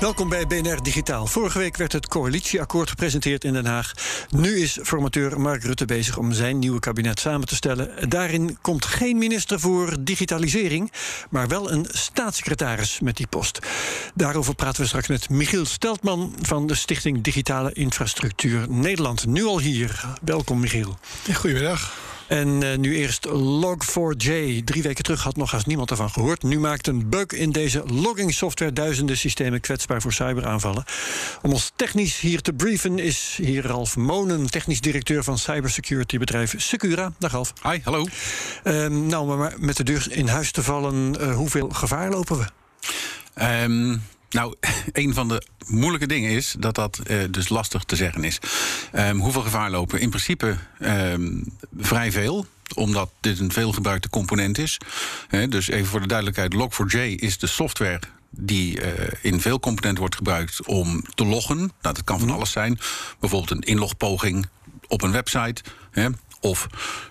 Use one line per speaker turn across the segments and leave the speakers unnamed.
Welkom bij BNR Digitaal. Vorige week werd het coalitieakkoord gepresenteerd in Den Haag. Nu is formateur Mark Rutte bezig om zijn nieuwe kabinet samen te stellen. Daarin komt geen minister voor digitalisering, maar wel een staatssecretaris met die post. Daarover praten we straks met Michiel Steltman van de Stichting Digitale Infrastructuur Nederland. Nu al hier. Welkom, Michiel.
Goedemiddag.
En uh, nu eerst Log4j. Drie weken terug had nog eens niemand ervan gehoord. Nu maakt een bug in deze logging software duizenden systemen kwetsbaar voor cyberaanvallen. Om ons technisch hier te brieven is hier Ralf Monen, technisch directeur van cybersecurity bedrijf Secura. Dag Ralf.
Hi, hallo.
Uh, nou, maar met de deur in huis te vallen, uh, hoeveel gevaar lopen we?
Um nou, een van de moeilijke dingen is dat dat uh, dus lastig te zeggen is. Um, hoeveel gevaar lopen? In principe um, vrij veel omdat dit een veelgebruikte component is. He, dus even voor de duidelijkheid: Log4j is de software die uh, in veel componenten wordt gebruikt om te loggen. Nou, dat kan van alles zijn. Bijvoorbeeld een inlogpoging op een website. He, of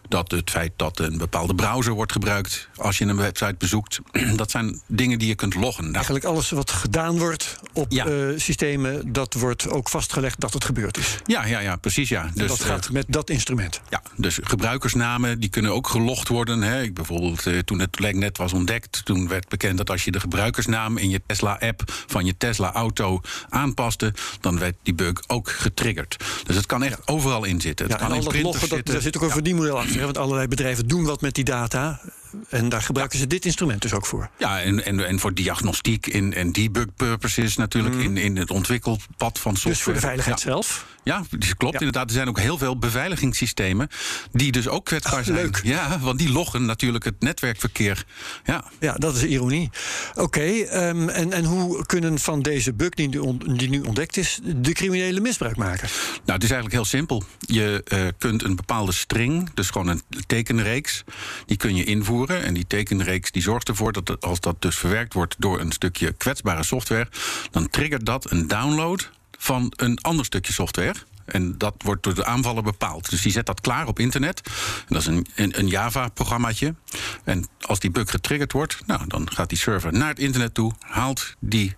dat het feit dat een bepaalde browser wordt gebruikt als je een website bezoekt. Dat zijn dingen die je kunt loggen. Nou,
Eigenlijk alles wat gedaan wordt op ja. uh, systemen, dat wordt ook vastgelegd dat het gebeurd is.
Ja, ja, ja precies. Ja.
Dus, dat gaat uh, met dat instrument.
Ja, dus gebruikersnamen die kunnen ook gelogd worden. Hè. Bijvoorbeeld uh, toen het net was ontdekt, toen werd bekend dat als je de gebruikersnaam in je Tesla-app van je Tesla-auto aanpaste, dan werd die bug ook getriggerd. Dus het kan echt overal in zitten. Het
ja,
kan in
al dat loggen, dat, daar zit ook een verdienmodel achter. Want allerlei bedrijven doen wat met die data. En daar gebruiken ja. ze dit instrument dus ook voor.
Ja, en, en, en voor diagnostiek en, en debug purposes natuurlijk mm. in, in het ontwikkelpad van software.
Dus voor de veiligheid
ja.
zelf?
Ja, klopt ja. inderdaad. Er zijn ook heel veel beveiligingssystemen die dus ook kwetsbaar zijn.
Leuk.
Ja, want die loggen natuurlijk het netwerkverkeer. Ja,
ja dat is ironie. Oké, okay, um, en, en hoe kunnen van deze bug die nu, on, die nu ontdekt is, de criminelen misbruik maken?
Nou, het is eigenlijk heel simpel. Je uh, kunt een bepaalde string, dus gewoon een tekenreeks, die kun je invoeren. En die tekenreeks die zorgt ervoor dat als dat dus verwerkt wordt door een stukje kwetsbare software, dan triggert dat een download van een ander stukje software. En dat wordt door de aanvaller bepaald. Dus die zet dat klaar op internet. En dat is een, een, een Java-programmaatje. En als die bug getriggerd wordt, nou, dan gaat die server naar het internet toe, haalt die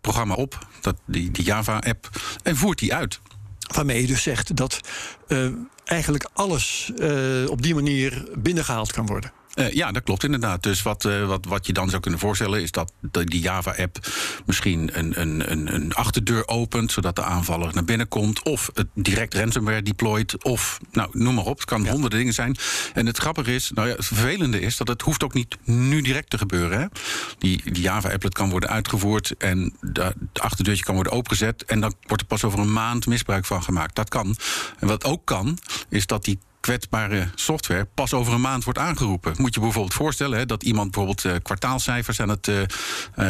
programma op, dat, die, die Java-app, en voert die uit.
Waarmee je dus zegt dat uh, eigenlijk alles uh, op die manier binnengehaald kan worden.
Uh, ja, dat klopt inderdaad. Dus wat, uh, wat, wat je dan zou kunnen voorstellen is dat de, die Java-app misschien een, een, een, een achterdeur opent, zodat de aanvaller naar binnen komt, of het direct ransomware deployt, of nou, noem maar op. Het kan ja. honderden dingen zijn. En het grappige is, nou ja, het vervelende is dat het hoeft ook niet nu direct te gebeuren. Hè? Die, die Java-applet kan worden uitgevoerd en de, de achterdeurtje kan worden opengezet en dan wordt er pas over een maand misbruik van gemaakt. Dat kan. En wat ook kan, is dat die kwetsbare software pas over een maand wordt aangeroepen. Moet je bijvoorbeeld voorstellen hè, dat iemand bijvoorbeeld uh, kwartaalcijfers aan het uh, uh,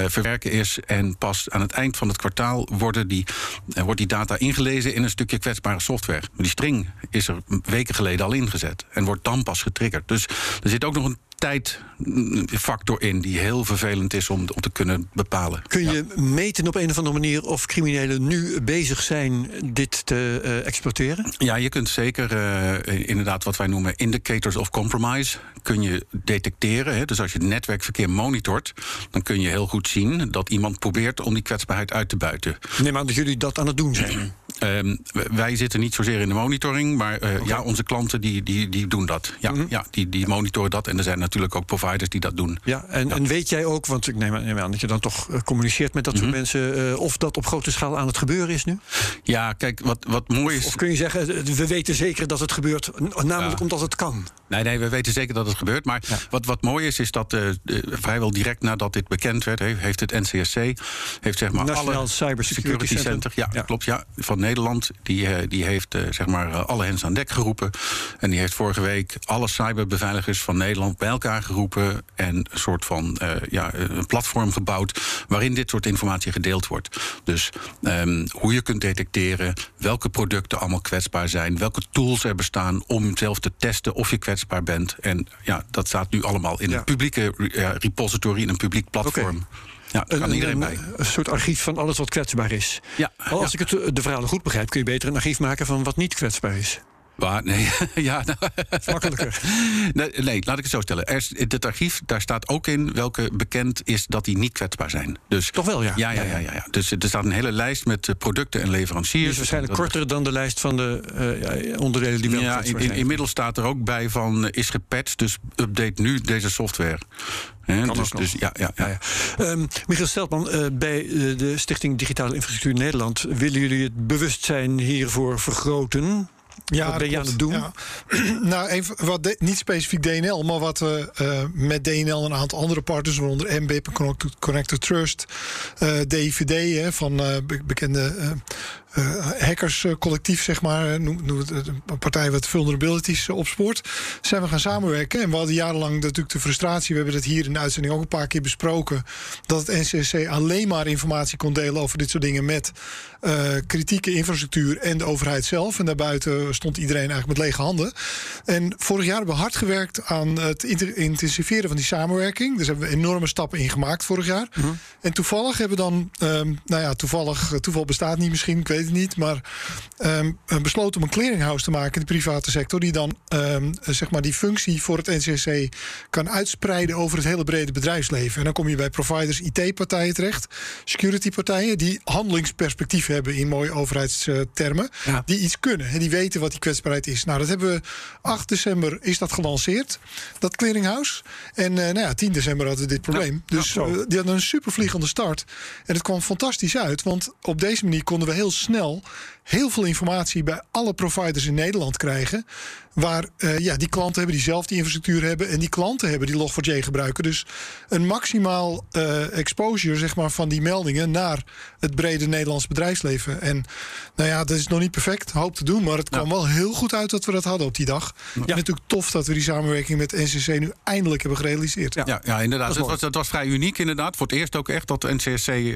verwerken is en pas aan het eind van het kwartaal worden die, wordt die data ingelezen in een stukje kwetsbare software. Maar die string is er weken geleden al ingezet en wordt dan pas getriggerd. Dus er zit ook nog een tijdfactor in die heel vervelend is om, om te kunnen bepalen.
Kun je ja. meten op een of andere manier of criminelen nu bezig zijn dit te uh, exploiteren?
Ja, je kunt zeker uh, inderdaad wat wij noemen indicators of compromise kun je detecteren. Hè. Dus als je het netwerkverkeer monitort, dan kun je heel goed zien dat iemand probeert om die kwetsbaarheid uit te buiten.
Neem aan dat jullie dat aan het doen zijn.
Ehm, wij zitten niet zozeer in de monitoring, maar uh, ja, onze klanten die, die, die doen dat. Ja,
Mhm.
ja die, die monitoren dat. En er zijn natuurlijk ook providers die dat doen.
Ja, en, en weet jij ook, want ik neem, neem aan dat je dan toch eh, communiceert met dat
Mhm.
soort mensen, eh, of dat op grote schaal aan het gebeuren is nu?
Ja, kijk, wat, wat mooi is.
Of kun je zeggen, eh, we weten zeker dat het gebeurt, namelijk omdat het kan?
Nee, nee, we weten zeker dat het gebeurt. Maar wat, wat mooi is, is dat eh, eh, vrijwel direct nadat dit bekend werd, he- heeft het NCSC, heeft zeg maar
Nationaal
alle
Cybersecurity
Center,
Center.
ja,
Ja.
klopt, ja, van Nederland, die, eh, die heeft eh, zeg maar eh, alle hens aan dek geroepen. En die heeft vorige week alle cyberbeveiligers van Nederland bij elkaar geroepen en een soort van ja, een platform gebouwd waarin dit soort informatie gedeeld wordt. Dus ehm, hoe je kunt detecteren welke producten allemaal kwetsbaar zijn, welke tools er bestaan om zelf te testen of je kwetsbaar bent. En ja, dat staat nu allemaal in
Ja.
een publieke repository, in een publiek platform. Ja, kan
Een-
iedereen
een,
bij.
Een soort archief van alles wat kwetsbaar is.
Ja,
Als ik het, eh, de verhalen goed begrijp, kun je beter een archief maken van wat niet kwetsbaar is.
Waar, nee, ja, nou,
Makkelijker.
nee, nee, laat ik het zo stellen. Er is, dit archief, daar staat ook in welke bekend is dat die niet kwetsbaar zijn. Dus,
Toch wel, ja.
Ja, ja, ja, ja, ja. Dus er staat een hele lijst met eh, producten en leveranciers.
is waarschijnlijk korter dan de lijst van de eh, ja, onderdelen die wel
Ja, in,
kwetsbaar
in-
zijn.
inmiddels staat er ook bij van eh, is gepatcht, dus update nu deze software.
Kan
dus, dus ja, ja, ja.
Ja, ja. Ehm, Michiel Steltman, bij de Stichting Digitale Infrastructuur Nederland willen jullie het bewustzijn hiervoor vergroten.
Ja,
Wat ben je
dat
aan het doen?
Ja. nou, even wat de- niet specifiek DNL, maar wat we eh, met DNL en een aantal andere partners, waaronder MB, Connected, Connected Trust, eh, DIVD, hè, van eh, be- bekende hackerscollectief, zeg maar, eh, noem, het, eh, een partij wat vulnerabilities eh, opspoort, zijn we gaan samenwerken. En we hadden jarenlang natuurlijk de frustratie, we hebben het hier in de uitzending ook een paar keer besproken, dat het NCSC alleen maar informatie kon delen over dit soort dingen met eh, kritieke infrastructuur en de overheid zelf. En daarbuiten stond iedereen eigenlijk met lege handen. En vorig jaar hebben we hard gewerkt aan het intensiveren van die samenwerking. Dus hebben we enorme stappen in gemaakt vorig jaar. En toevallig hebben we dan, ehm, nou ja, toevallig, eh, toeval bestaat niet misschien, ik weet het niet, maar ehm, eh, besloten om een clearinghouse te maken in de private sector, die dan ehm, eh, zeg maar die functie voor het NCSC kan uitspreiden over het hele brede bedrijfsleven. En dan kom je bij providers, IT-partijen terecht, security-partijen die handelingsperspectief hebben in mooie overheidstermen,
Ja.
die iets kunnen en die weten wat die kwetsbaarheid is. Nou, dat hebben we 8 december is dat gelanceerd, dat clearinghouse. En eh, nou ja, 10 december hadden we dit probleem.
Ja,
dus die hadden een supervliegende start. En het kwam fantastisch uit, want op deze manier konden we heel snel snel heel veel informatie bij alle providers in Nederland krijgen. Waar eh, ja, die klanten hebben die zelf die infrastructuur hebben. En die klanten hebben die Log4j gebruiken. Dus een maximaal eh, exposure zeg maar, van die meldingen naar het brede Nederlands bedrijfsleven. En nou ja, dat is nog niet perfect, hoop te doen. Maar het kwam wel heel goed uit dat we dat hadden op die dag. En natuurlijk tof dat we die samenwerking met NCC nu eindelijk hebben gerealiseerd.
Ja, ja, inderdaad. Het
mooi.
was, het was vrij uniek, inderdaad. Voor het eerst ook echt dat de NCSC eh,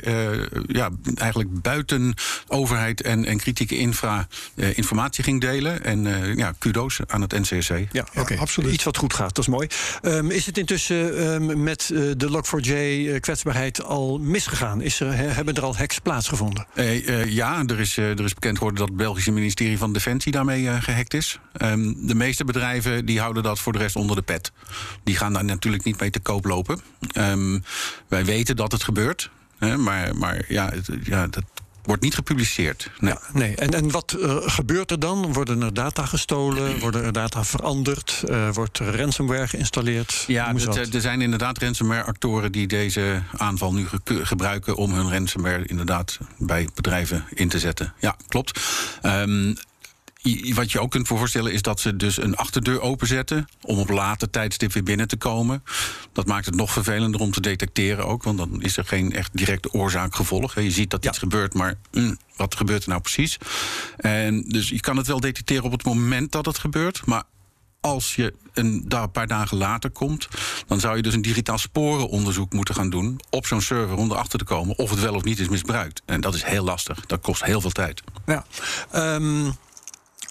ja, eigenlijk buiten overheid en, en kritieke infra eh, informatie ging delen. En eh, ja, kudo's aan het NCSC.
Ja, oké.
absoluut.
Iets wat goed gaat, dat is mooi. Ehm, is het intussen ehm, met eh, de Log4j-kwetsbaarheid al misgegaan? Is er, he- hebben er al hacks plaatsgevonden?
Eh, eh, ja, er is, er is bekend geworden dat het Belgische ministerie van Defensie daarmee eh, gehackt is. Ehm, de meeste bedrijven die houden dat voor de rest onder de pet. Die gaan daar natuurlijk niet mee te koop lopen. Ehm, wij weten dat het gebeurt. Hè, maar maar ja, het, ja, dat wordt niet gepubliceerd. Nee.
Ja, nee. En, en wat eh, gebeurt er dan? Worden er data gestolen? Worden er data veranderd? Eh, wordt er ransomware geïnstalleerd?
Ja, eh, er zijn inderdaad ransomware-actoren die deze aanval nu ge- gebruiken om hun ransomware inderdaad bij bedrijven in te zetten. Ja, klopt. Ehm, wat je ook kunt voorstellen is dat ze dus een achterdeur openzetten om op later tijdstip weer binnen te komen. Dat maakt het nog vervelender om te detecteren ook, want dan is er geen echt directe oorzaak-gevolg. Je ziet dat iets gebeurt, maar mm, wat gebeurt er nou precies? En dus je kan het wel detecteren op het moment dat het gebeurt, maar als je een paar dagen later komt, dan zou je dus een digitaal sporenonderzoek moeten gaan doen op zo'n server om erachter te komen of het wel of niet is misbruikt. En dat is heel lastig. Dat kost heel veel tijd.
Ja. Ehm,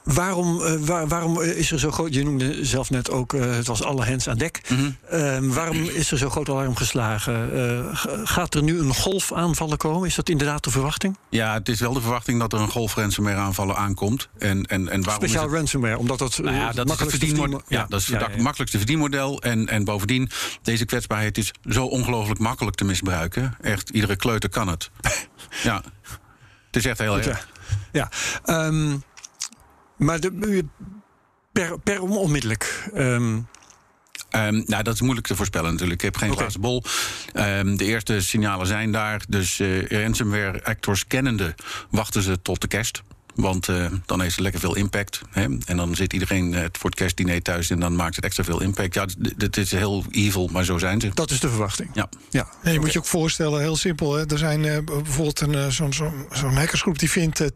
waarom, eh, waar- waarom is er zo groot... Je noemde zelf net ook, eh, het was alle hens aan dek.
Mhm.
Ehm, waarom is er zo groot alarm geslagen? Eh, gaat er nu een golf aanvallen komen? Is dat inderdaad de verwachting?
Ja, het is wel de verwachting dat er een golf ransomware aanvallen aankomt. En, en, en waarom
Speciaal
is het...
ransomware, omdat dat,
Nou ja, dat is het
makkelijkste
verdienmodel.
verdienmo-
Ja, dat is
ja,
het
ja, ja.
makkelijkste verdienmodel. En, en bovendien, deze kwetsbaarheid is zo ongelooflijk makkelijk te misbruiken. Echt, iedere kleuter kan het. ja. Het is echt heel erg.
ja. Ja, um, maar de, per, per onmiddellijk. Um,
Um, nou, dat is moeilijk te voorspellen natuurlijk. Ik heb geen okay. glazen bol. Um, de eerste signalen zijn daar. Dus uh, ransomware actors kennende wachten ze tot de kerst. Want uh, dan heeft het lekker veel impact. Hè? En dan zit iedereen uh, voor het kerstdiner thuis en dan maakt het extra veel impact. Ja, het is heel evil, maar zo zijn ze.
Dat is de verwachting.
Ja.
ja. En je okay. moet je ook voorstellen, heel simpel. Hè? Er zijn uh, bijvoorbeeld een, zo'n zo, zo hackersgroep die vindt 10.000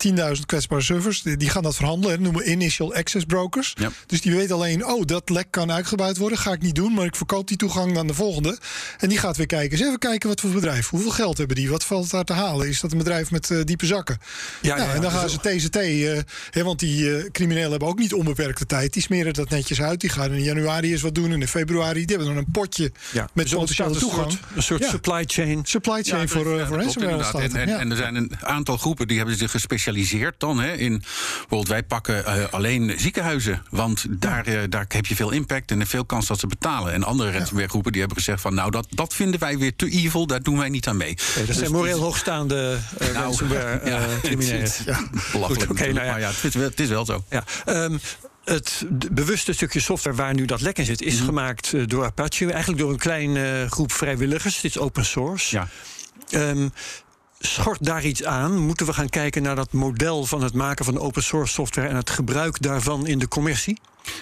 kwetsbare servers. Die, die, gaan dat verhandelen. Dat noemen we initial access brokers.
Ja.
Dus die weten alleen, oh, dat lek kan uitgebuit worden. Ga ik niet doen, maar ik verkoop die toegang aan de volgende. En die gaat weer kijken. Eens even kijken wat voor bedrijf. Hoeveel geld hebben die? Wat valt daar te halen? Is dat een bedrijf met diepe zakken?
Ja,
nou,
ja,
en dan gaan ze TCT. He, want die uh, criminelen hebben ook niet onbeperkte tijd. Die smeren dat netjes uit. Die gaan in januari eens wat doen. En in februari. Die hebben dan een potje
ja,
met
dus
potentiële toegang.
Een soort, een soort ja. supply chain.
Supply chain voor, uh, voor ransomware.
En, en, en, er zijn een aantal groepen die hebben zich gespecialiseerd dan. Hè, in, bijvoorbeeld wij pakken uh, alleen ziekenhuizen. Want daar, daar heb je veel impact en veel kans dat ze betalen. En andere ransomware groepen die hebben gezegd van... nou, dat, dat vinden wij weer te evil. Daar doen wij niet aan mee.
Dat dus, zijn moreel hoogstaande nou, ransomware criminelen.
Belachelijk.
Oké, nou ja.
Maar ja, het, is, het is wel zo.
Ja, um, het bewuste stukje software waar nu dat lek in zit, is mm. gemaakt uh, door Apache. Eigenlijk door een kleine uh, groep vrijwilligers. Dit is open source.
Ja.
Um, schort daar iets aan? Moeten we gaan kijken naar dat model van het maken van open source software en het gebruik daarvan in de commercie?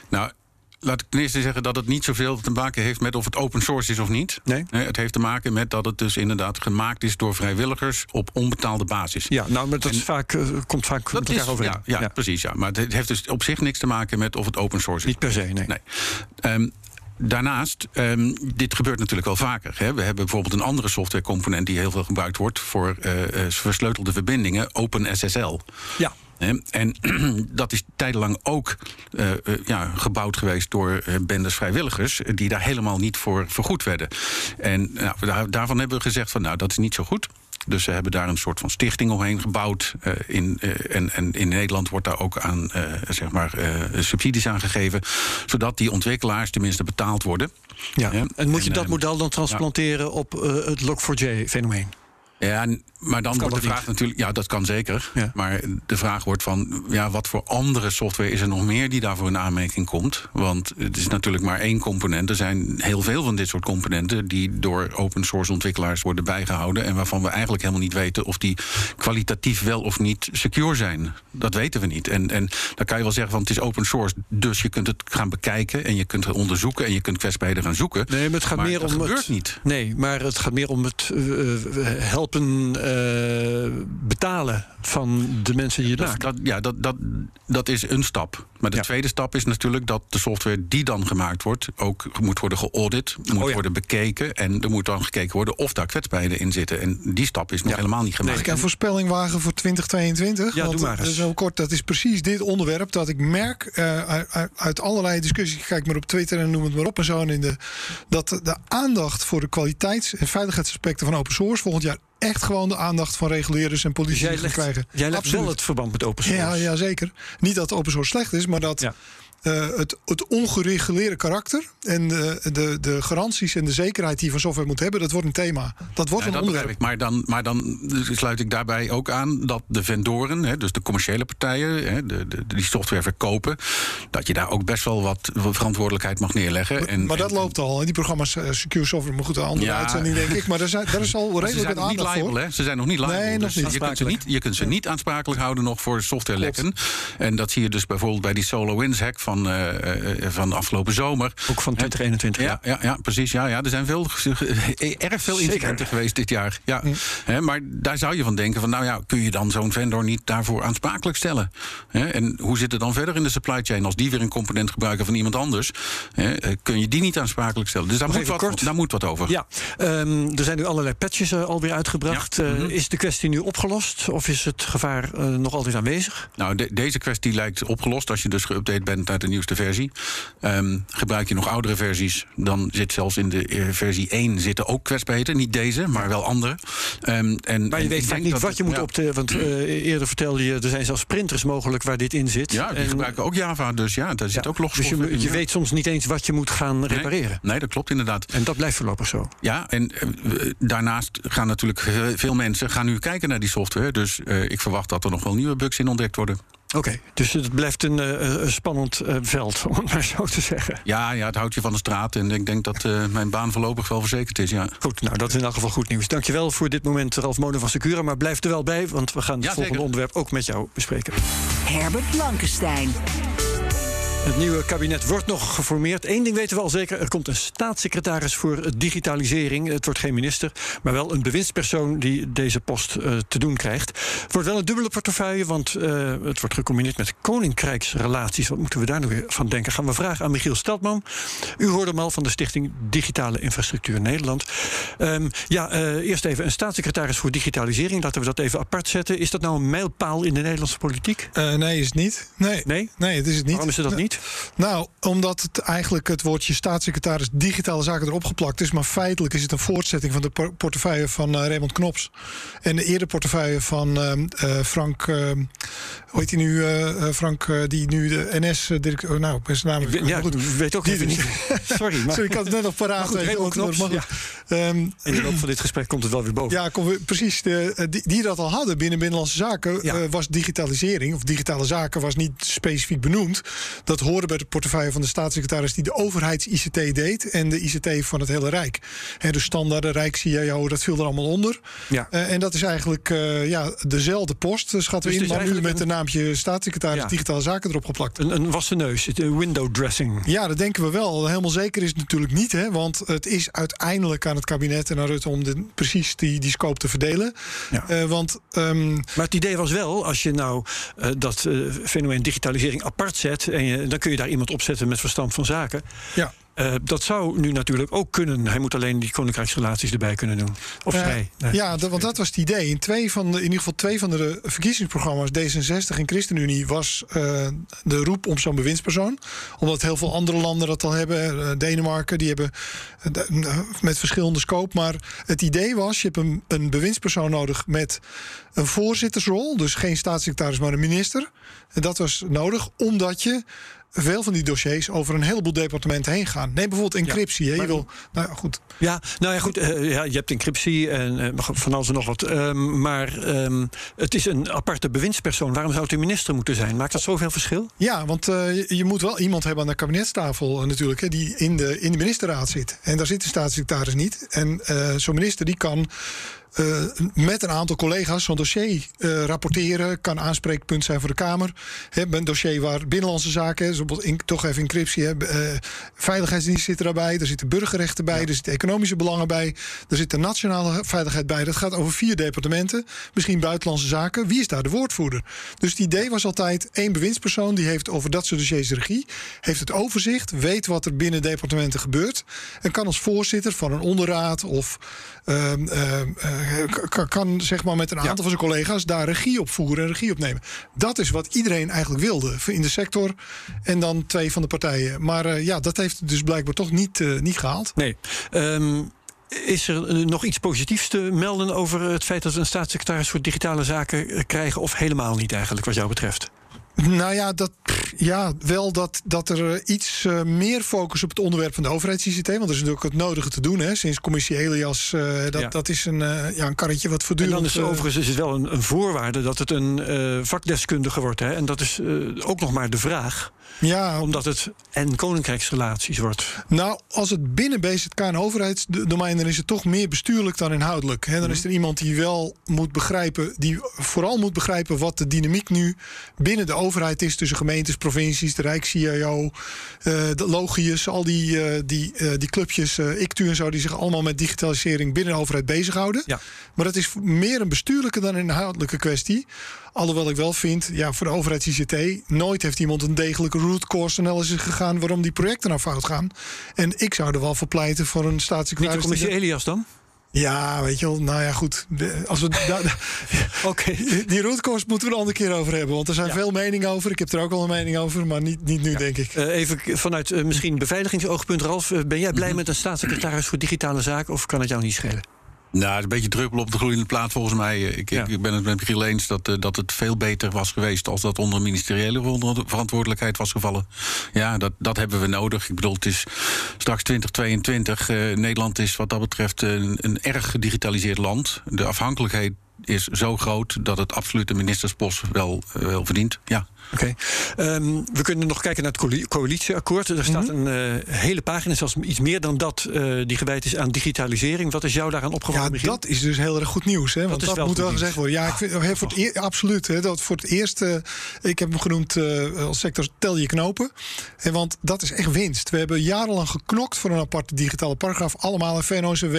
Nou, Laat ik ten eerste zeggen dat het niet zoveel te maken heeft met of het open source is of niet.
Nee.
Het heeft te maken met dat het dus inderdaad gemaakt is door vrijwilligers op onbetaalde basis.
Ja, nou, maar dat is vaak, uh, komt vaak
dat
met elkaar
is,
over.
Ja, ja, ja, precies. Ja. Maar het heeft dus op zich niks te maken met of het open source is.
Niet per se, nee.
nee. Um, Daarnaast, um, dit gebeurt natuurlijk wel vaker. Hè. We hebben bijvoorbeeld een andere softwarecomponent die heel veel gebruikt wordt voor uh, uh, versleutelde verbindingen, OpenSSL.
Ja.
En dat is tijdenlang ook uh, ja, gebouwd geweest door uh, bendes vrijwilligers... die daar helemaal niet voor vergoed werden. En nou, daar, daarvan hebben we gezegd van nou, dat is niet zo goed. Dus ze hebben daar een soort van stichting omheen gebouwd. Uh, in, uh, en, en, in Nederland wordt daar ook aan uh, zeg maar, subsidies aan gegeven. Zodat die ontwikkelaars tenminste betaald worden.
Ja. En moet je dat model dan transplanteren ja. op het Log4j-fenomeen?
Ja, maar dan wordt de vraag niet? natuurlijk, ja, dat kan zeker.
Ja.
Maar de vraag wordt van, ja, wat voor andere software is er nog meer die daarvoor in aanmerking komt? Want het is natuurlijk maar één component. Er zijn heel veel van dit soort componenten die door open source ontwikkelaars worden bijgehouden. En waarvan we eigenlijk helemaal niet weten of die kwalitatief wel of niet secure zijn. Dat weten we niet. En, en dan kan je wel zeggen van het is open source, dus je kunt het gaan bekijken en je kunt het onderzoeken en je kunt kwetsbaarheden gaan zoeken.
Nee, maar het gaat
maar
meer om
gebeurt
het
niet.
Nee, maar het gaat meer om het uh, helpen uh, betalen van de mensen die
dat, ja, dat, dat, dat is een stap. Maar de
Ja.
tweede stap is natuurlijk dat de software die dan gemaakt wordt... ook moet worden geaudit, moet
Oh ja.
worden bekeken... en er moet dan gekeken worden of daar kwetsbaarheden in zitten. En die stap is nog
Ja.
helemaal niet gemaakt.
Mag ik een voorspelling wagen voor 2022?
Ja,
Want
doe maar
dat
eens.
is heel kort. Dat is precies dit onderwerp dat ik merk eh, uit allerlei discussies. Kijk maar op Twitter en noem het maar op en zo. En in de, dat de aandacht voor de kwaliteits- en veiligheidsaspecten van open source volgend jaar echt gewoon de aandacht van reguleerders en
Dus
politici
legt,
krijgen.
jij legt
Absoluut.
wel het verband met open source.
Ja, ja, zeker. Niet dat open source slecht is, maar dat
Ja.
Eh, het, het ongereguleerde karakter en de, de, de garanties en de zekerheid die je van software moet hebben, dat wordt een thema. Dat wordt
Ja,
een
dat
onderwerp.
Maar dan, maar dan sluit ik daarbij ook aan dat de vendoren, hè, dus de commerciële partijen, hè, de, de, die software verkopen, dat je daar ook best wel wat verantwoordelijkheid mag neerleggen. En,
maar dat
en-
loopt al. Die programma's eh, Secure Software, maar goed, een andere
Ja.
uitzending denk ik. Maar daar, zijn, daar is al
Maar ze
redelijk
zijn
wat
nog niet
aandacht
liable,
voor.
hè? Ze zijn nog niet liable.
Nee, nog
dus
niet.
Je kunt, ze niet, je kunt ze niet aansprakelijk houden nog voor softwarelekken. En dat zie je dus bijvoorbeeld bij die SolarWinds hack van, eh, eh, van afgelopen zomer.
Ook van 2021.
Ja, ja, ja, precies. Ja, ja, er zijn veel, erg veel incidenten geweest dit jaar. Ja. Maar daar zou je van denken: van, nou ja, kun je dan zo'n vendor niet daarvoor aansprakelijk stellen? En hoe zit het dan verder in de supply chain? Als die weer een component gebruiken van iemand anders, eh, kun je die niet aansprakelijk stellen? Dus daar, moet wat,
kort.
daar moet wat over.
Ja, ehm, er zijn nu allerlei patches eh, alweer uitgebracht.
Ja.
Eh,
Mhm.
Is de kwestie nu opgelost of is het gevaar eh, nog altijd aanwezig?
Nou, de- deze kwestie lijkt opgelost als je dus geüpdate bent de nieuwste versie. Um, gebruik je nog oudere versies, dan zit zelfs in de versie 1 zitten ook kwetsbaarheden. Niet deze, maar wel andere.
Um, en, maar je weet vaak niet wat je moet ja. op de. Want uh, eerder vertelde je, er zijn zelfs printers mogelijk waar dit in zit.
Ja, die
en,
gebruiken ook Java, dus ja, daar zit ook logstof
dus je,
in.
Je weet soms niet eens wat je moet gaan repareren.
Nee, nee, dat klopt inderdaad.
En dat blijft voorlopig zo.
Ja, en uh, daarnaast gaan natuurlijk veel mensen gaan nu kijken naar die software. Dus uh, ik verwacht dat er nog wel nieuwe bugs in ontdekt worden.
Oké, okay, dus het blijft een, uh, een spannend uh, veld, om het maar zo te zeggen.
Ja, ja, het houdt je van de straat. En ik denk dat uh, mijn baan voorlopig wel verzekerd is, ja.
Goed, nou, dat is in elk geval goed nieuws. Dankjewel voor dit moment, Ralf Monen van Secura. Maar blijf er wel bij, want we gaan het
ja,
volgende
zeker.
onderwerp ook met jou bespreken.
Herbert Blankenstein.
Het nieuwe kabinet wordt nog geformeerd. Eén ding weten we al zeker: er komt een staatssecretaris voor digitalisering. Het wordt geen minister, maar wel een bewindspersoon die deze post uh, te doen krijgt. Het wordt wel een dubbele portefeuille, want uh, het wordt gecombineerd met koninkrijksrelaties. Wat moeten we daar nu weer van denken? Gaan we vragen aan Michiel Steltman. U hoorde hem al van de Stichting Digitale Infrastructuur Nederland. Um, ja, uh, eerst even een staatssecretaris voor digitalisering. Laten we dat even apart zetten. Is dat nou een mijlpaal in de Nederlandse politiek?
nee, is het niet. Nee,
nee?
nee het is het niet.
Waarom is het dat niet?
Nou, omdat het eigenlijk het woordje staatssecretaris digitale zaken erop geplakt is. Maar feitelijk is het een voortzetting van de portefeuille van uh, Raymond Knops. En de eerder portefeuille van uh, Frank. Uh, hoe heet hij nu? Frank, die nu de NS-directeur. nou, ik ben zijn naam.
Ik weet, ja, goed, weet ook even niet. Sorry, maar.
Sorry, ik had het net nog paraat.
Goed, Raymond Knops. Ja. Um, in de loop van dit gesprek komt het wel weer boven.
Ja, kom, precies. De, die, die dat al hadden binnen Binnenlandse Zaken. Ja. was digitalisering, of digitale zaken, was niet specifiek benoemd. Dat hoorde bij de portefeuille van de staatssecretaris die de overheids-ICT deed en de ICT van het hele Rijk. He, de standaarden, Rijk-CIO, dat viel er allemaal onder.
Ja.
Uh, en dat is eigenlijk uh, ja, dezelfde post, schatten we dus in, maar nu met de naampje staatssecretaris ja. digitale zaken erop geplakt.
Een, een wassen neus, window dressing.
Ja, dat denken we wel. Helemaal zeker is het natuurlijk niet, hè, want het is uiteindelijk aan het kabinet en aan Rutte om de, precies die, die scope te verdelen.
Ja.
Uh, want, um,
maar het idee was wel, als je nou dat fenomeen digitalisering apart zet en je, dan kun je daar iemand opzetten met verstand van zaken.
Ja.
Uh, dat zou nu natuurlijk ook kunnen. Hij moet alleen die koninkrijksrelaties erbij kunnen doen. Of
uh,
zij.
Nee. Ja, want dat was het idee. In, twee van de, in ieder geval twee van de verkiezingsprogramma's, D66 en ChristenUnie, was uh, de roep om zo'n bewindspersoon. Omdat heel veel andere landen dat al hebben. Denemarken, die hebben met verschillende scope. Maar het idee was, je hebt een, een bewindspersoon nodig met een voorzittersrol. Dus geen staatssecretaris, maar een minister. En dat was nodig, omdat je veel van die dossiers over een heleboel departementen heen gaan. Neem bijvoorbeeld encryptie. Ja? Je wil, nou ja, goed.
Ja, nou ja, goed. Uh, ja, je hebt encryptie en uh, van alles en nog wat. Uh, maar um, het is een aparte bewindspersoon. Waarom zou het een minister moeten zijn? Maakt dat zoveel verschil?
Ja, want uh, je, je, moet wel iemand hebben aan de kabinetstafel natuurlijk, hè, die in de, in de ministerraad zit. En daar zit de staatssecretaris niet. En zo'n minister die kan. Uh, met een aantal collega's zo'n dossier uh, rapporteren. Kan aanspreekpunt zijn voor de Kamer. He, een dossier waar binnenlandse zaken, bijvoorbeeld in, toch even encryptie. Uh, veiligheidsdienst zit erbij. Er zitten burgerrechten bij. Ja. Er zitten economische belangen bij. Er zit de nationale veiligheid bij. Dat gaat over vier departementen. Misschien buitenlandse zaken. Wie is daar de woordvoerder? Dus het idee was altijd één bewindspersoon. Die heeft over dat soort dossiers regie. Heeft het overzicht. Weet wat er binnen departementen gebeurt. En kan als voorzitter van een onderraad of Ehm, kan, kan zeg maar met een aantal ja. van zijn collega's daar regie op voeren en regie op nemen. Dat is wat iedereen eigenlijk wilde in de sector en dan twee van de partijen. Maar uh, ja, dat heeft dus blijkbaar toch niet, uh, niet gehaald.
Nee. Um is er nog iets positiefs te melden over het feit dat we een staatssecretaris voor digitale zaken krijgen, of helemaal niet eigenlijk, wat jou betreft?
Nou ja, dat, ja wel dat, dat er iets uh, meer focus op het onderwerp van de overheids-ICT. Want er is natuurlijk het nodige te doen. Hè. Sinds commissie Elias, uh, dat, ja. dat is een, uh, ja, een karretje wat voortdurend...
En dan is overigens is het wel een, een voorwaarde dat het een vakdeskundige wordt. Hè. En dat is ook nog maar de vraag.
Ja,
omdat het en koninkrijksrelaties wordt.
Nou, als het binnen BZK en overheidsdomein, dan is het toch meer bestuurlijk dan inhoudelijk. He, dan mm-hmm. is er iemand die wel moet begrijpen, die vooral moet begrijpen wat de dynamiek nu binnen de overheid is tussen gemeentes, provincies, de Rijks-CIO, uh, de Logius, al die, uh, die, uh, die clubjes, ICTU en zo, die zich allemaal met digitalisering binnen de overheid bezighouden.
Ja.
Maar dat is meer een bestuurlijke dan een inhoudelijke kwestie. Alhoewel ik wel vind, ja, voor de overheids-ICT, nooit heeft iemand een degelijke root cause analysis gegaan waarom die projecten nou fout gaan. En ik zou er wel voor pleiten voor een staatssecretaris.
Niet de commissie Elias dan?
Ja, weet je wel. Nou ja, goed. als we Oké. Die rootkost moeten we een andere keer over hebben. Want er zijn veel meningen over. Ik heb er ook wel een mening over, maar niet, niet nu, denk ik.
Uh, even vanuit uh, misschien beveiligingsoogpunt, Ralf. Uh, ben jij blij met een staatssecretaris voor digitale zaken of kan het jou niet schelen?
Nou, het is een beetje druppel op de gloeiende plaat volgens mij. Ik, ja. ik ben het met Michiel eens dat, uh, dat het veel beter was geweest... als dat onder ministeriële verantwoordelijkheid was gevallen. Ja, dat, dat hebben we nodig. Ik bedoel, het is straks 2022. Uh, Nederland is wat dat betreft een, een erg gedigitaliseerd land. De afhankelijkheid is zo groot dat het absoluut de ministerspost wel, wel verdient. Ja.
Oké. Okay. Um, we kunnen nog kijken naar het coalitieakkoord. Er staat mm -hmm. een uh, hele pagina, zelfs iets meer dan dat, uh, die gewijd is aan digitalisering. Wat is jou daaraan opgevallen?
Ja, dat is dus heel erg goed nieuws. Hè? Want dat, dat moet wel gezegd worden. Ja, ik vind, oh, voor het e absoluut. Hè, dat voor het eerst, uh, ik heb hem genoemd als sector tel je knopen. En want dat is echt winst. We hebben jarenlang geknokt voor een aparte digitale paragraaf. Allemaal een VNO-CW.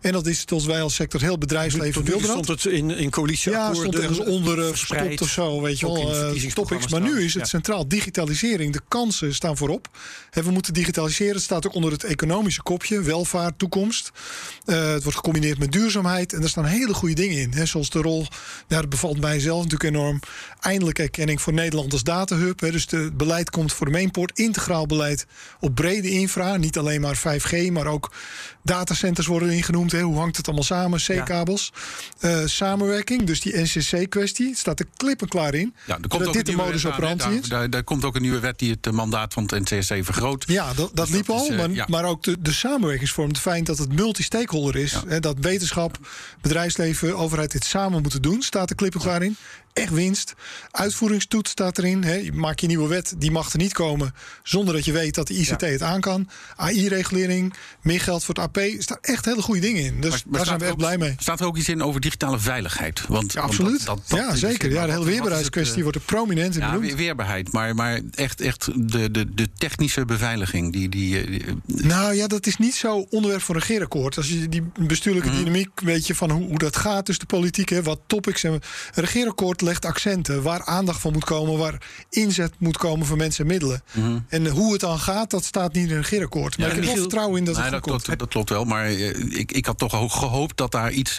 En dat is het wij als sector heel bedrijfsleven wilden
stond het in, in coalitieakkoorden.
Ja, stond ergens onder verspreid of zo, weet je wel. Maar nu is het centraal digitalisering. De kansen staan voorop. En we moeten digitaliseren. Het staat ook onder het economische kopje. Welvaart, toekomst. Uh, het wordt gecombineerd met duurzaamheid. En daar staan hele goede dingen in. Hè, zoals de rol, dat bevalt mij zelf natuurlijk enorm. Eindelijk erkenning voor Nederland als datahub. Hè, dus het beleid komt voor de mainport. Integraal beleid op brede infra. Niet alleen maar 5G, maar ook datacenters worden ingenoemd. Hè. Hoe hangt het allemaal samen? C-kabels. Ja. Uh, samenwerking, dus die NCC-kwestie. staat er klip en klaar in.
Ja, er komt ook dit modus operandi is. Daar, daar, komt ook een nieuwe wet die het mandaat van het NCSC vergroot.
Ja, dat, dat dus liep al. Is, uh, maar, ja. maar, ook de, de samenwerkingsvorm. Het feit dat het multi-stakeholder is. Ja. Hè, dat wetenschap, bedrijfsleven, overheid dit samen moeten doen. Staat klip en klaar in echt winst. Uitvoeringstoets staat erin. Hè. Je maak je nieuwe wet, die mag er niet komen zonder dat je weet dat de ICT ja. het aan kan. AI-regulering, meer geld voor het AP. Er staan echt hele goede dingen in. Dus maar, maar daar zijn we echt
ook,
blij mee.
Staat er ook iets in over digitale veiligheid? Want,
ja, absoluut. Want dat, dat, dat ja, zeker. Ja, de hele weerbaarheidskwestie uh, wordt er prominent in
ja,
benoemd.
weerbaarheid, maar, maar echt, echt de, de, de technische beveiliging. Die, die, die,
nou ja, dat is niet zo onderwerp voor een regeerakkoord. Als je die bestuurlijke mm. dynamiek weet je van hoe, hoe dat gaat tussen de politiek, hè, wat topics en een regeerakkoord legt accenten waar aandacht van moet komen, waar inzet moet komen voor mensen en middelen. Mm -hmm. En hoe het dan gaat, dat staat niet in een regeerakkoord. Maar ja, ik heb wel vertrouwen in dat
nee,
het
dat
komt.
klopt, dat klopt wel, maar ik, ik had toch ook gehoopt dat daar iets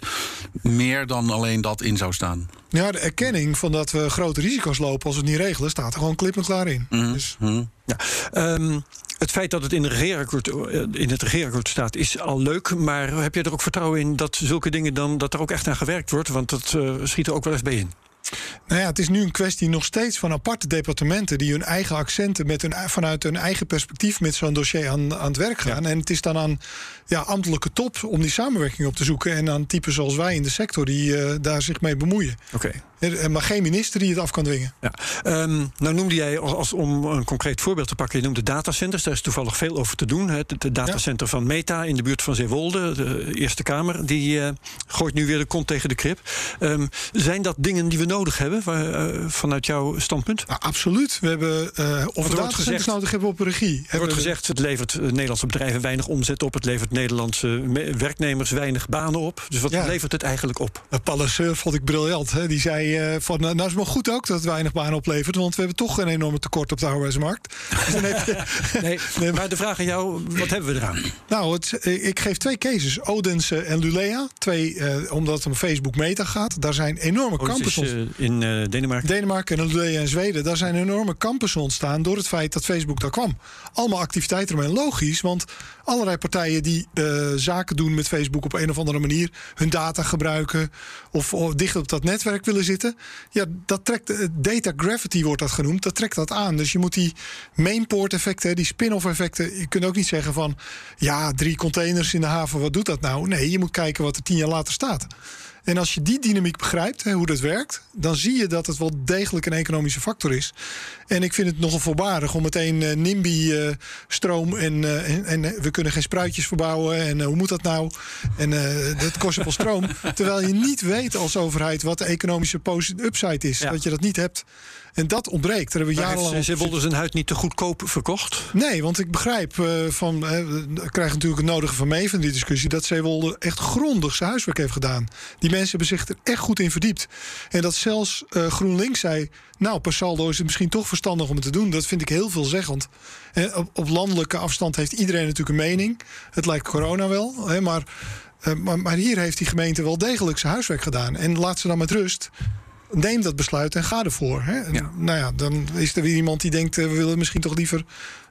meer dan alleen dat in zou staan.
Ja, de erkenning van dat we grote risico's lopen als we het niet regelen, staat er gewoon klip en klaar in.
Mm -hmm.
dus.
ja. um, het feit dat het in, de regeerakkoord, in het regeerakkoord staat is al leuk. Maar heb je er ook vertrouwen in dat zulke dingen dan dat er ook echt aan gewerkt wordt? Want dat uh, schiet er ook wel eens bij in.
Nou ja, het is nu een kwestie nog steeds van aparte departementen die hun eigen accenten met hun, vanuit hun eigen perspectief met zo'n dossier aan, aan het werk gaan. Ja. En het is dan aan ja, ambtelijke top om die samenwerking op te zoeken. En aan typen zoals wij in de sector die uh, daar zich mee bemoeien.
Oké.
Okay. Maar geen minister die het af kan dwingen.
Ja. Um, nou noemde jij, als, om een concreet voorbeeld te pakken, je noemde datacenters. Daar is toevallig veel over te doen. Het, het datacenter ja. van Meta in de buurt van Zeewolde, de Eerste Kamer, die uh, gooit nu weer de kont tegen de krip. Um, zijn dat dingen die we nodig hebben uh, vanuit jouw standpunt?
Nou, absoluut. We hebben, uh, of we datacenters nodig hebben op regie.
Er wordt gezegd, het levert Nederlandse bedrijven weinig omzet op. Het levert Nederlandse werknemers weinig banen op. Dus wat ja. levert het eigenlijk op?
Palliser vond ik briljant. Hè? Die zei uh, van, nou is het maar goed ook dat het weinig banen oplevert. Want we hebben toch een enorme tekort op de arbeidsmarkt.
dus nee, nee, maar de vraag aan jou, wat hebben we eraan?
Nou, het, ik geef twee cases. Odense en Lulea. Twee, uh, omdat het om Facebook Meta gaat. Daar zijn enorme campus
uh, in uh, Denemarken.
Denemarken en Lulea in Zweden. Daar zijn enorme campussen ontstaan door het feit dat Facebook daar kwam. Allemaal activiteiten ermee. Logisch, want allerlei partijen die uh, zaken doen met Facebook op een of andere manier, hun data gebruiken of, of dicht op dat netwerk willen zitten. Ja, dat trekt data gravity wordt dat genoemd. Dat trekt dat aan. Dus je moet die mainport effecten, die spin-off effecten. Je kunt ook niet zeggen van ja, drie containers in de haven, wat doet dat nou? Nee, je moet kijken wat er tien jaar later staat. En als je die dynamiek begrijpt, hè, hoe dat werkt, dan zie je dat het wel degelijk een economische factor is. En ik vind het nogal voorbarig om meteen uh, NIMBY-stroom uh, en, uh, en, en, we kunnen geen spruitjes verbouwen. En hoe moet dat nou? En dat kost wel stroom. Terwijl je niet weet als overheid wat de economische upside is. Ja. Dat je dat niet hebt. En dat ontbreekt. Daar hebben we jarenlang.
Heeft Zeewolde zijn huid niet te goedkoop verkocht?
Nee, want ik begrijp uh, van. Uh, ik krijg natuurlijk het nodige van mee van die discussie. dat Zeewolde echt grondig zijn huiswerk heeft gedaan. Die mensen hebben zich er echt goed in verdiept. En dat zelfs uh, GroenLinks zei. Nou, per saldo is het misschien toch verstandig om het te doen. Dat vind ik heel veelzeggend. En op, op landelijke afstand heeft iedereen natuurlijk een mening. Het lijkt corona wel. Hè, maar Eh, maar, maar hier heeft die gemeente wel degelijk zijn huiswerk gedaan. En laat ze dan met rust. Neem dat besluit en ga ervoor. Hè? En, Nou ja, dan is er weer iemand die denkt: eh, we willen misschien toch liever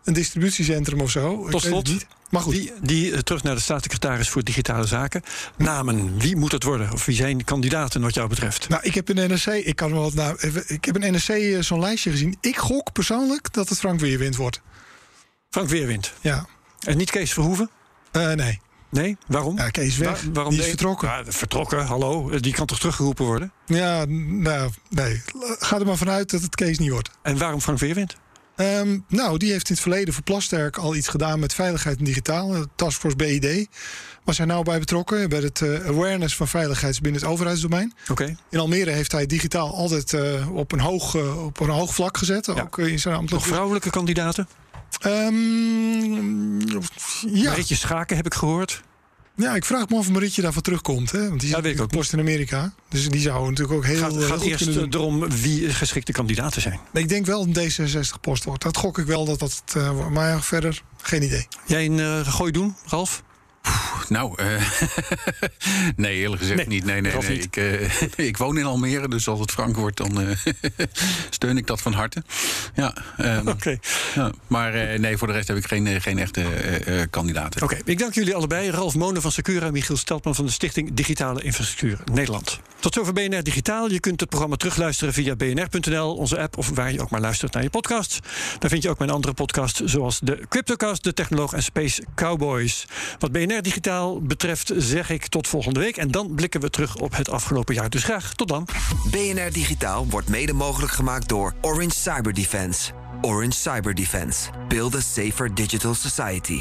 een distributiecentrum of zo.
Tot slot,
niet. Maar goed.
Die, die, eh, terug naar de staatssecretaris voor Digitale Zaken. Namen, wie moet het worden? Of wie zijn kandidaten wat jou betreft?
Nou, ik heb in NRC, ik kan wel, nou, even- ik heb in NRC eh, zo'n lijstje gezien. Ik gok persoonlijk dat het Frank Weerwind wordt.
Frank Weerwind.
Ja.
En niet Kees Verhoeven?
Nee.
Nee, waarom?
Ja, Kees is weg.
Waar- waarom
die is vertrokken.
Ja, vertrokken, hallo. Die kan toch teruggeroepen worden?
Ja, nou, nee. Ga er maar vanuit dat het Kees niet wordt.
En waarom Frank Weerwind?
Ehm, nou, die heeft in het verleden voor Plasterk al iets gedaan met veiligheid en digitaal. eh, Taskforce BID. Was hij nou bij betrokken? Bij het eh, awareness van veiligheid binnen het overheidsdomein.
Oké.
In Almere heeft hij digitaal altijd eh, op, een hoog, op een hoog vlak gezet. Ook in zijn
Nog
ambtelijke...
vrouwelijke kandidaten?
Ehm, ja.
Marietje Schaken heb ik gehoord.
ja, ik vraag me af of Marietje daarvoor terugkomt. Hè? Want die
Ja, weet ik
zit post in Amerika. Dus die zou natuurlijk ook heel
Gaat,
eh,
gaat
goed
eerst
kunnen
erom wie geschikte kandidaten zijn.
Ik denk wel een D66-post wordt. Dat gok ik wel dat dat... eh, maar ja, verder geen idee.
Jij een eh, gooi doen, Ralf?
Nou, eh, nee, eerlijk gezegd
Nee,
niet. Nee, nee, nee.
niet.
Ik, eh, ik woon in Almere, dus als het Frank wordt, dan eh, steun ik dat van harte. Ja, ehm,
Oké.
ja, maar nee, voor de rest heb ik geen, geen echte kandidaten.
Oké, ik dank jullie allebei. Ralf Monen van Secura en Michiel Steltman van de Stichting Digitale Infrastructuur Nederland. Tot zover BNR Digitaal. Je kunt het programma terugluisteren via bnr.nl, onze app of waar je ook maar luistert naar je podcasts. Daar vind je ook mijn andere podcasts zoals de Cryptocast, de Technoloog en Space Cowboys. Wat BNR Digitaal betreft zeg ik tot volgende week en dan blikken we terug op het afgelopen jaar. Dus graag tot dan.
BNR Digitaal wordt mede mogelijk gemaakt door Orange Cyber Defense. Orange Cyber Defense. Build a safer digital society.